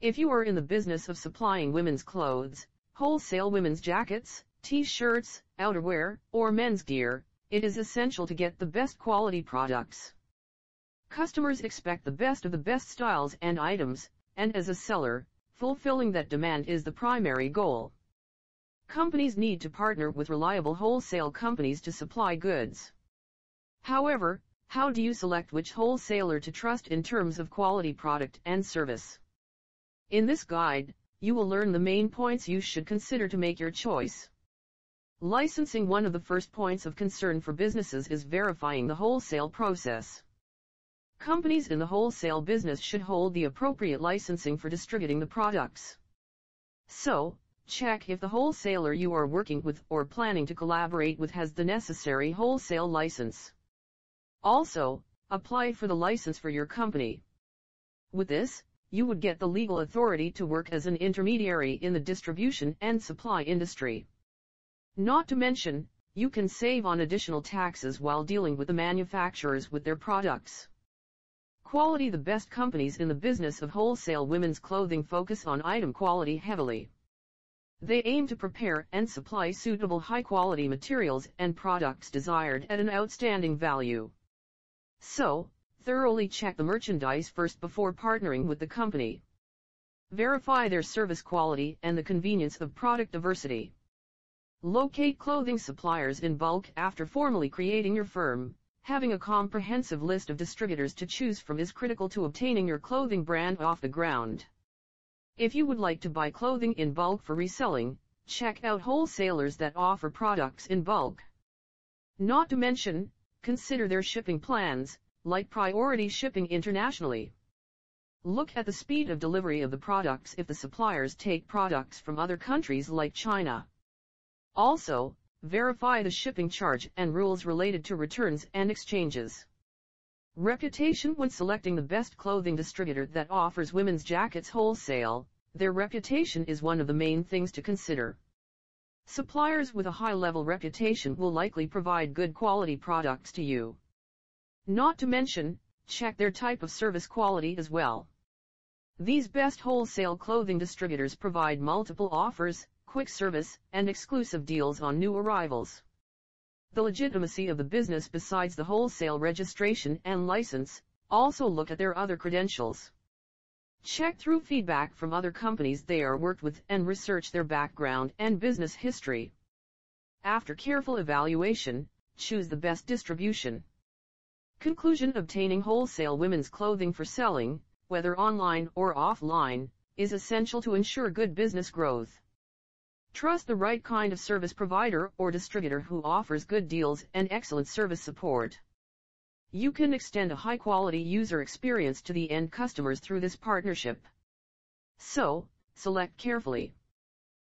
If you are in the business of supplying women's clothes, wholesale women's jackets, t-shirts, outerwear, or men's gear, it is essential to get the best quality products. Customers expect the best of the best styles and items, and as a seller, fulfilling that demand is the primary goal. Companies need to partner with reliable wholesale companies to supply goods. However, how do you select which wholesaler to trust in terms of quality product and service? In this guide, you will learn the main points you should consider to make your choice. Licensing One of the first points of concern for businesses is verifying the wholesale process. Companies in the wholesale business should hold the appropriate licensing for distributing the products. So, check if the wholesaler you are working with or planning to collaborate with has the necessary wholesale license. Also, apply for the license for your company. With this, you would get the legal authority to work as an intermediary in the distribution and supply industry. Not to mention, you can save on additional taxes while dealing with the manufacturers with their products. Quality The best companies in the business of wholesale women's clothing focus on item quality heavily. They aim to prepare and supply suitable high-quality materials and products desired at an outstanding value. So, thoroughly check the merchandise first before partnering with the company. Verify their service quality and the convenience of product diversity. Locate clothing suppliers in bulk after formally creating your firm. Having a comprehensive list of distributors to choose from is critical to obtaining your clothing brand off the ground. If you would like to buy clothing in bulk for reselling, check out wholesalers that offer products in bulk. Not to mention, consider their shipping plans, like priority shipping internationally. Look at the speed of delivery of the products if the suppliers take products from other countries like China. Also, Verify the shipping charge and rules related to returns and exchanges. Reputation When selecting the best clothing distributor that offers women's jackets wholesale, their reputation is one of the main things to consider. Suppliers with a high-level reputation will likely provide good quality products to you. Not to mention, check their type of service quality as well. These best wholesale clothing distributors provide multiple offers, quick service, and exclusive deals on new arrivals. The legitimacy of the business besides the wholesale registration and license, also look at their other credentials. Check through feedback from other companies they are worked with and research their background and business history. After careful evaluation, choose the best distribution. Conclusion Obtaining wholesale women's clothing for selling, whether online or offline, is essential to ensure good business growth. Trust the right kind of service provider or distributor who offers good deals and excellent service support. You can extend a high-quality user experience to the end customers through this partnership. So, select carefully.